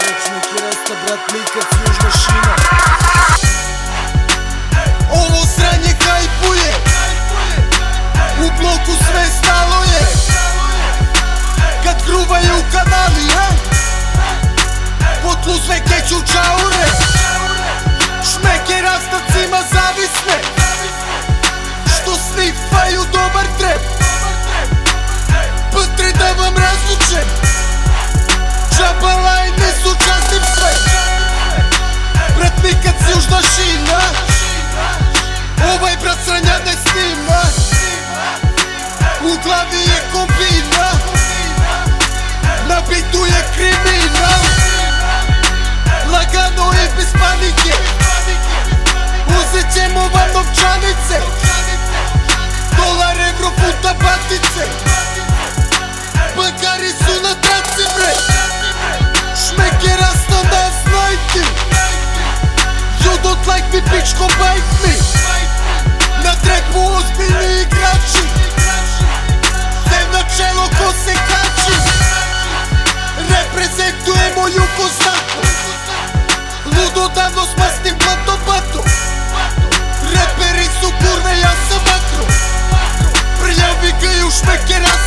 Вечни киреста, брат ми, като южна шина Mikac južna šina Ovaj brat sranja ne snima. U glavi je kombina Na bitu je kriminal. Lagano i bez panike. Uzet ćemo vam novčanice dečko bajtni Na trepu ozbiljni igrači. Te na čelo ko se kači. Reprezentujemo ju konstantno Ludo davno s masnim blatom Reperi su kurve, ja sam makro. Prljavi gaju šmekera